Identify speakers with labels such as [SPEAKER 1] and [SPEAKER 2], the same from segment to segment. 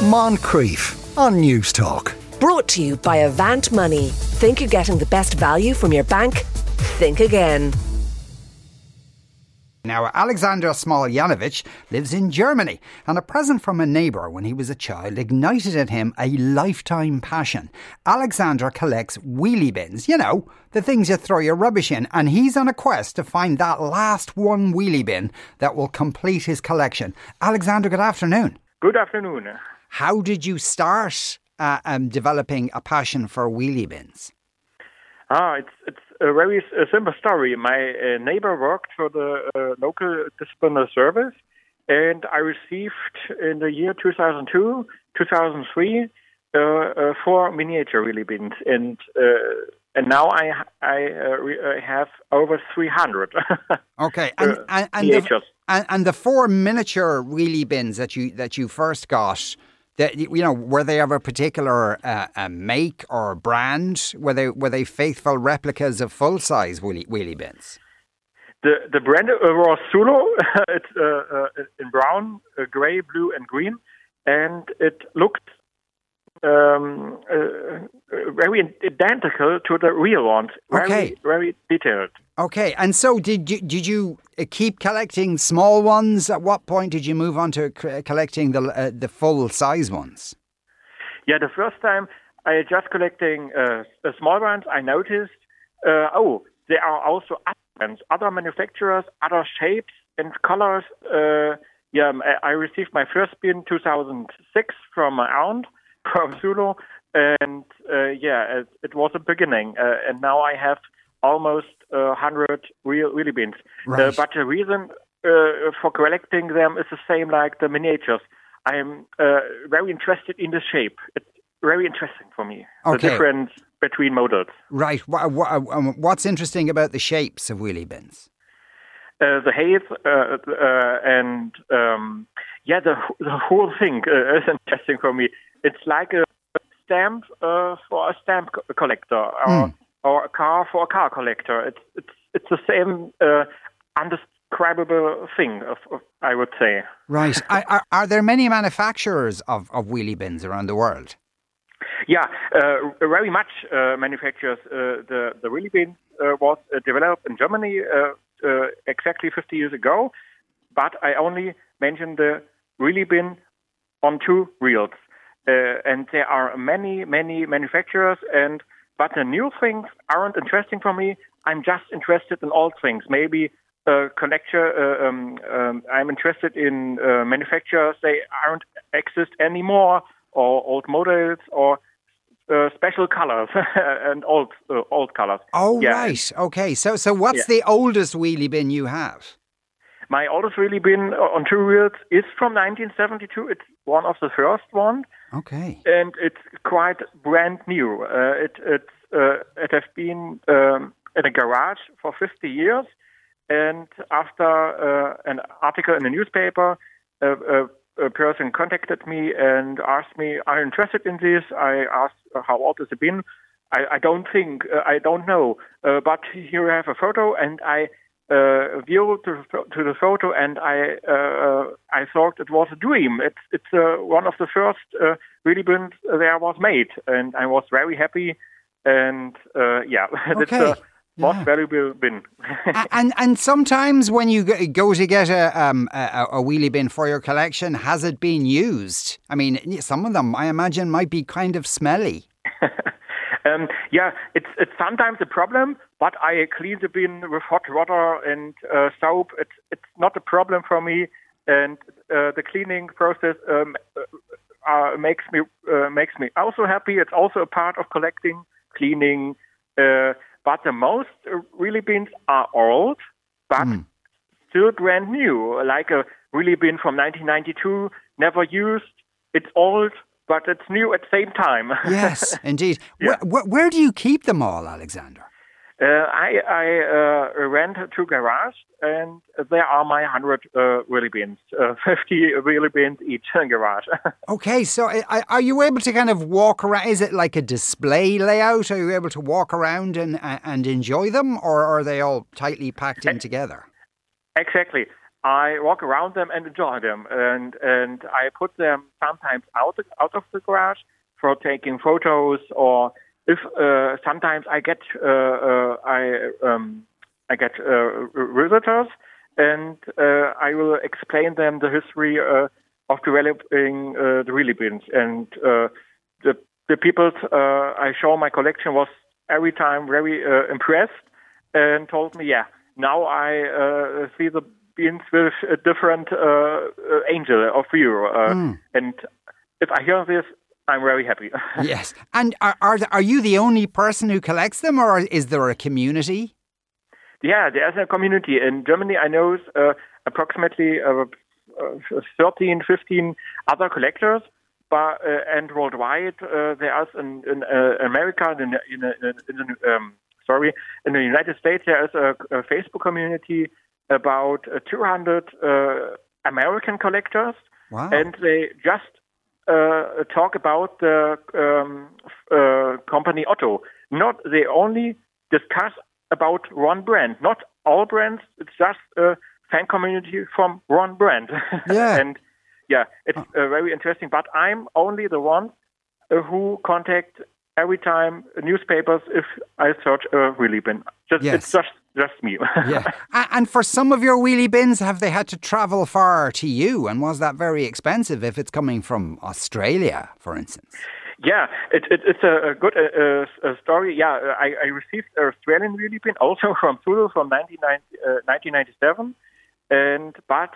[SPEAKER 1] Moncrieff on News Talk.
[SPEAKER 2] Brought to you by Avant Money. Think you're getting the best value from your bank? Think again.
[SPEAKER 3] Now, Alexander Smolyanovich lives in Germany, and a present from a neighbour when he was a child ignited in him a lifetime passion. Alexander collects wheelie bins, you know, the things you throw your rubbish in, and he's on a quest to find that last one wheelie bin that will complete his collection. Alexander, good afternoon.
[SPEAKER 4] Good afternoon.
[SPEAKER 3] How did you start uh, um, developing a passion for wheelie bins?
[SPEAKER 4] Ah, it's it's a very simple story. My uh, neighbor worked for the uh, local disciplinary service, and I received in the year 2002, 2003, uh, uh, four miniature wheelie bins, and uh, and now I I re- have over 300.
[SPEAKER 3] okay, and and, and, the, and, and the four miniature wheelie bins that you that you first got that you know were they of a particular uh, a make or brand? Were they were they faithful replicas of full size wheelie, wheelie bins?
[SPEAKER 4] The the brand was Sulo. it's uh, uh, in brown, uh, gray, blue, and green, and it looked um, uh, very identical to the real ones. Very,
[SPEAKER 3] okay.
[SPEAKER 4] Very detailed.
[SPEAKER 3] Okay, and so did you did you uh, keep collecting small ones? At what point did you move on to collecting the uh, the full size ones?
[SPEAKER 4] Yeah, the first time I just collecting uh, small ones, I noticed uh, oh there are also other manufacturers, other shapes and colors. Uh, yeah, I received my first bin 2006 from my aunt from Sulo, and uh, yeah, it, it, was a beginning, uh, and now I have almost uh, hundred real wheelie bins.
[SPEAKER 3] Right.
[SPEAKER 4] but the reason uh, for collecting them is the same like the miniatures. I'm uh, very interested in the shape. It's very interesting for me.
[SPEAKER 3] Okay.
[SPEAKER 4] The difference between models.
[SPEAKER 3] Right. Um, what's interesting about the shapes of wheelie bins?
[SPEAKER 4] Uh, the height uh, uh, and um, yeah, the the whole thing uh, is interesting for me. It's like a stamp uh, for a stamp co- collector, or, mm. or a car for a car collector. It's it's it's the same uh, undescribable thing, of, of, I would say.
[SPEAKER 3] Right. are, are there many manufacturers of, of wheelie bins around the world?
[SPEAKER 4] Yeah, uh, very much uh, manufacturers. Uh, the the wheelie bin uh, was uh, developed in Germany uh, exactly 50 years ago, but I only mentioned the really bin on two wheels. Uh, and there are many, many manufacturers, and but the new things aren't interesting for me. I'm just interested in old things. Maybe uh, collector. Uh, um, um, I'm interested in uh, manufacturers. They aren't exist anymore, or old models, or uh, special colors and old uh, old colors.
[SPEAKER 3] Oh yeah. right, okay. So so what's yeah. the oldest wheelie bin you have?
[SPEAKER 4] My oldest wheelie bin on two wheels is from 1972. It's one of the first ones.
[SPEAKER 3] Okay.
[SPEAKER 4] And it's quite brand new. Uh, it it uh, it has been um, in a garage for 50 years. And after uh, an article in the newspaper, a person contacted me and asked me, "Are you interested in this?" I asked, "How old has it been?" I, I don't think, uh, I don't know, uh, but here you have a photo, and I uh, view to, to the photo, and I uh, I thought it was a dream. It's it's uh, one of the first uh, wheelie bins there was made, and I was very happy. And uh, yeah,
[SPEAKER 3] okay.
[SPEAKER 4] the most yeah. valuable bin.
[SPEAKER 3] and and sometimes when you go to get a, um, a a wheelie bin for your collection, has it been used? I mean, some of them I imagine might be kind of smelly.
[SPEAKER 4] Um, yeah, it's it's sometimes a problem, but I clean the bin with hot water and uh, soap. It's it's not a problem for me, and uh, the cleaning process um, uh, uh makes me uh, makes me also happy. It's also a part of collecting, cleaning. Uh, but the most really bins are old, but mm. still brand new, like a wheelie bin from 1992, never used. It's old, but it's new at the same time.
[SPEAKER 3] yes, indeed. Yeah. Where, where, do you keep them all, Alexander?
[SPEAKER 4] Uh, I, I uh, rent two garages, and there are my 100 uh, wheelie bins, uh, 50 wheelie bins each garage.
[SPEAKER 3] okay, so uh, are you able to kind of walk around? Is it like a display layout? Are you able to walk around and, and enjoy them, or are they all tightly packed in together?
[SPEAKER 4] Exactly. I walk around them and enjoy them, and and I put them sometimes out out of the garage for taking photos, or if uh, sometimes I get uh, uh, I um, I get uh, visitors, and uh, I will explain them the history uh, of developing the bins, and the the people I show my collection was every time very impressed and told me, yeah, now I see the bins with a different angel of view, mm. and if I hear this, I'm very happy.
[SPEAKER 3] yes. And are, are, are you the only person who collects them, or is there a community?
[SPEAKER 4] Yeah, there's a community. In Germany, I know uh, approximately uh, uh, 13, 15 other collectors. But, uh, and worldwide, uh, there's in, in uh, America, in, in, in, in um, sorry, in the United States, there is a, a Facebook community about 200 American collectors,
[SPEAKER 3] wow.
[SPEAKER 4] and they just uh, talk about the um, uh, company Otto. Not they only discuss about one brand, not all brands. It's just a fan community from one brand.
[SPEAKER 3] Yeah.
[SPEAKER 4] and yeah, it's uh, very interesting. But I'm only the one uh, who contact every time newspapers if I search a wheelie bin. Just
[SPEAKER 3] yes.
[SPEAKER 4] it's just just me.
[SPEAKER 3] yeah. And for some of your wheelie bins, have they had to travel far to you? And was that very expensive if it's coming from Australia, for instance?
[SPEAKER 4] Yeah, it, it, it's a, good uh, uh, story. Yeah, uh, I, I, received an Australian wheelie bin also from Sulo from 1997, uh, and but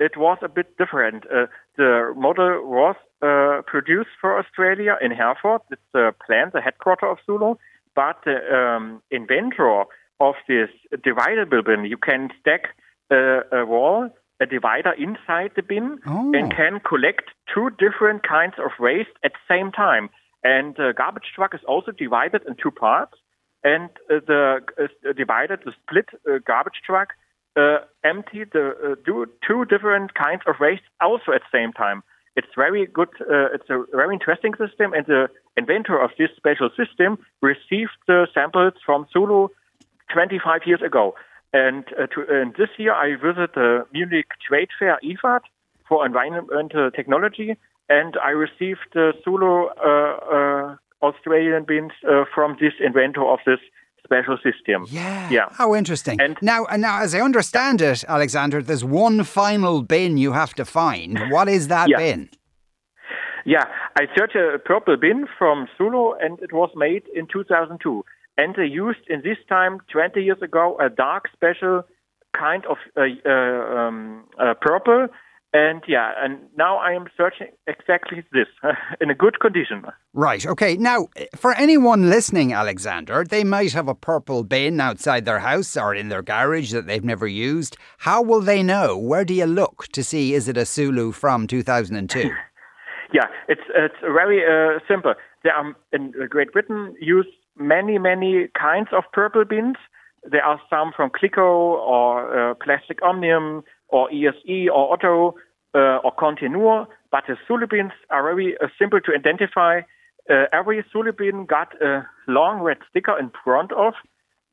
[SPEAKER 4] it was a bit different. Uh, the model was uh, produced for Australia in Herford. It's the plant, the headquarter of Sulo, but the um, inventor of this divider bin, you can stack uh, a wall, a divider inside the bin,
[SPEAKER 3] oh.
[SPEAKER 4] and can collect two different kinds of waste at the same time. And the garbage truck is also divided in two parts. And uh, the uh, divided, the split uh, garbage truck uh, empty the uh, do two different kinds of waste also at the same time. It's very good. Uh, it's a very interesting system, and the inventor of this special system received the samples from Sulo 25 years ago. And, uh, to, and this year I visited the Munich Trade Fair IFAT for environmental technology, and I received the Sulo uh, uh, Australian bins uh, from this inventor of this special system.
[SPEAKER 3] Yeah.
[SPEAKER 4] Yeah.
[SPEAKER 3] How interesting. And now, now, as I understand it, Alexander, there's one final bin you have to find. What is that
[SPEAKER 4] yeah.
[SPEAKER 3] bin?
[SPEAKER 4] Yeah, I searched a purple bin from Sulo, and it was made in 2002 and they used in this time 20 years ago a dark special kind of uh, uh, um, uh, purple. And yeah and now i am searching exactly this in a good condition.
[SPEAKER 3] Right okay. Now for anyone listening alexander they might have a purple bin outside their house or in their garage that they've never used. How will they know? Where do you look to see is it a Sulo from 2002
[SPEAKER 4] yeah it's it's very uh, simple. They are in great britain used many, many kinds of purple bins. There are some from Clicquot or uh, Plastic Omnium or ESE or Otto uh, or Continuo, but the Sulo bins are very uh, simple to identify. Uh, every Sulo bin got a long red sticker in front of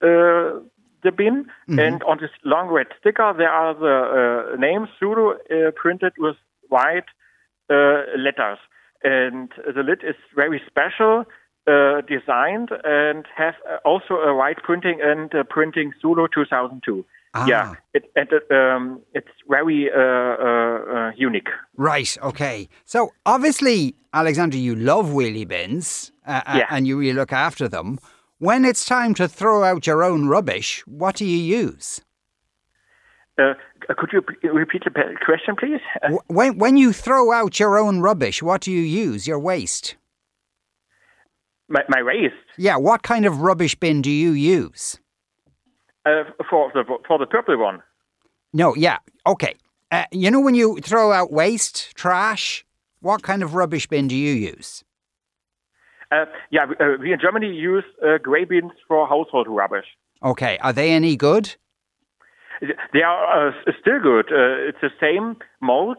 [SPEAKER 4] uh, the bin, mm-hmm. and on this long red sticker there are the uh, names Sulo printed with white letters. And the lid is very special uh, designed and has uh, also a white printing and uh, printing Sulo 2002.
[SPEAKER 3] Ah.
[SPEAKER 4] Yeah, it, and, um, it's very uh, uh, unique.
[SPEAKER 3] Right. Okay. So obviously, Alexander, you love wheelie bins,
[SPEAKER 4] yeah.
[SPEAKER 3] and you really look after them. When it's time to throw out your own rubbish, what do you use?
[SPEAKER 4] could you repeat the question, please?
[SPEAKER 3] when when you throw out your own rubbish, what do you use? Your waste.
[SPEAKER 4] My, my waste.
[SPEAKER 3] Yeah, what kind of rubbish bin do you use?
[SPEAKER 4] Uh, for the for the purple one.
[SPEAKER 3] No, yeah, okay. Uh, you know when you throw out waste, trash, what kind of rubbish bin do you use?
[SPEAKER 4] Uh, yeah, uh, we in Germany use uh, grey bins for household rubbish.
[SPEAKER 3] Okay, are they any good?
[SPEAKER 4] They are uh, still good. Uh, it's the same mold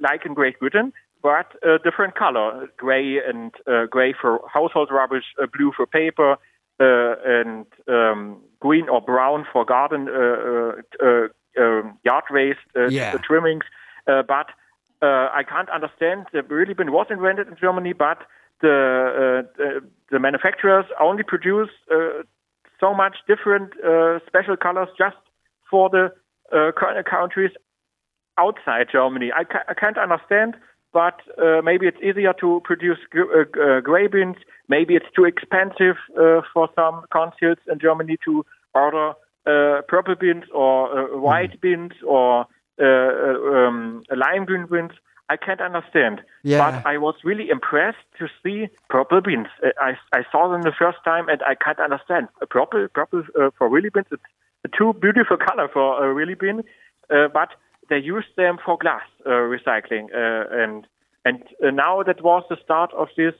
[SPEAKER 4] like in Great Britain, but a different color, gray and uh, gray for household rubbish, uh, blue for paper, uh, and um, green or brown for garden uh, uh, uh, um, yard waste uh,
[SPEAKER 3] Yeah.
[SPEAKER 4] trimmings. Uh, but uh, I can't understand. The really bin was invented in Germany, but the uh, the, the manufacturers only produce uh, so much different uh, special colors just for the uh, countries outside Germany. I, ca- I can't understand, but uh, maybe it's easier to produce uh, uh, gray bins. Maybe it's too expensive uh, for some councils in Germany to order uh, purple bins or uh, white bins or uh, uh, um, lime green bins. I can't understand.
[SPEAKER 3] Yeah.
[SPEAKER 4] But I was really impressed to see purple beans. I, I saw them the first time and I can't understand. Purple, purple uh, for really beans, it's a too beautiful color for a really bean. Uh, but they use them for glass uh, recycling. Uh, and and uh, now that was the start of this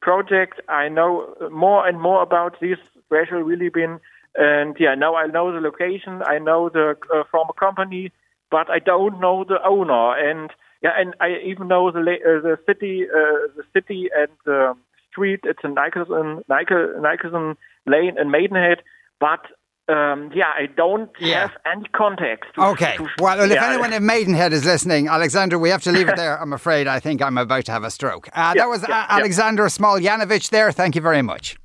[SPEAKER 4] project. I know more and more about this special really bin. And yeah, now I know the location. I know the uh, a company, but I don't know the owner. And yeah, and I even know the the city, the city and the street. It's in Nicholson, Nicholson Lane in Maidenhead. But um, yeah, I don't
[SPEAKER 3] Yeah.
[SPEAKER 4] have any context. To,
[SPEAKER 3] Okay.
[SPEAKER 4] to-
[SPEAKER 3] Well, if
[SPEAKER 4] yeah,
[SPEAKER 3] anyone in Maidenhead is listening, Alexander, we have to leave it there. I'm afraid. I think I'm about to have a stroke. Uh,
[SPEAKER 4] Yeah,
[SPEAKER 3] that was
[SPEAKER 4] yeah,
[SPEAKER 3] uh,
[SPEAKER 4] yeah.
[SPEAKER 3] Alexander Smoljanovich there. Thank you very much.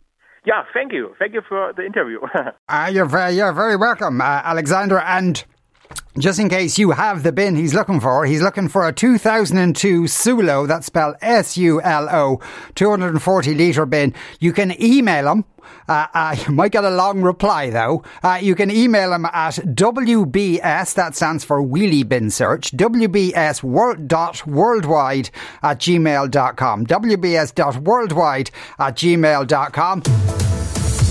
[SPEAKER 4] yeah, thank you, thank you for the interview.
[SPEAKER 3] Uh, you're, very, you're very welcome, uh, Alexander. And just in case you have the bin he's looking for, he's looking for a 2002 Sulo, that's spelled S U L O, 240 litre bin. You can email him. Uh, uh, you might get a long reply though. Uh, you can email him at WBS, that stands for Wheelie Bin Search, WBS worldwide at gmail.com. WBS worldwide at gmail.com.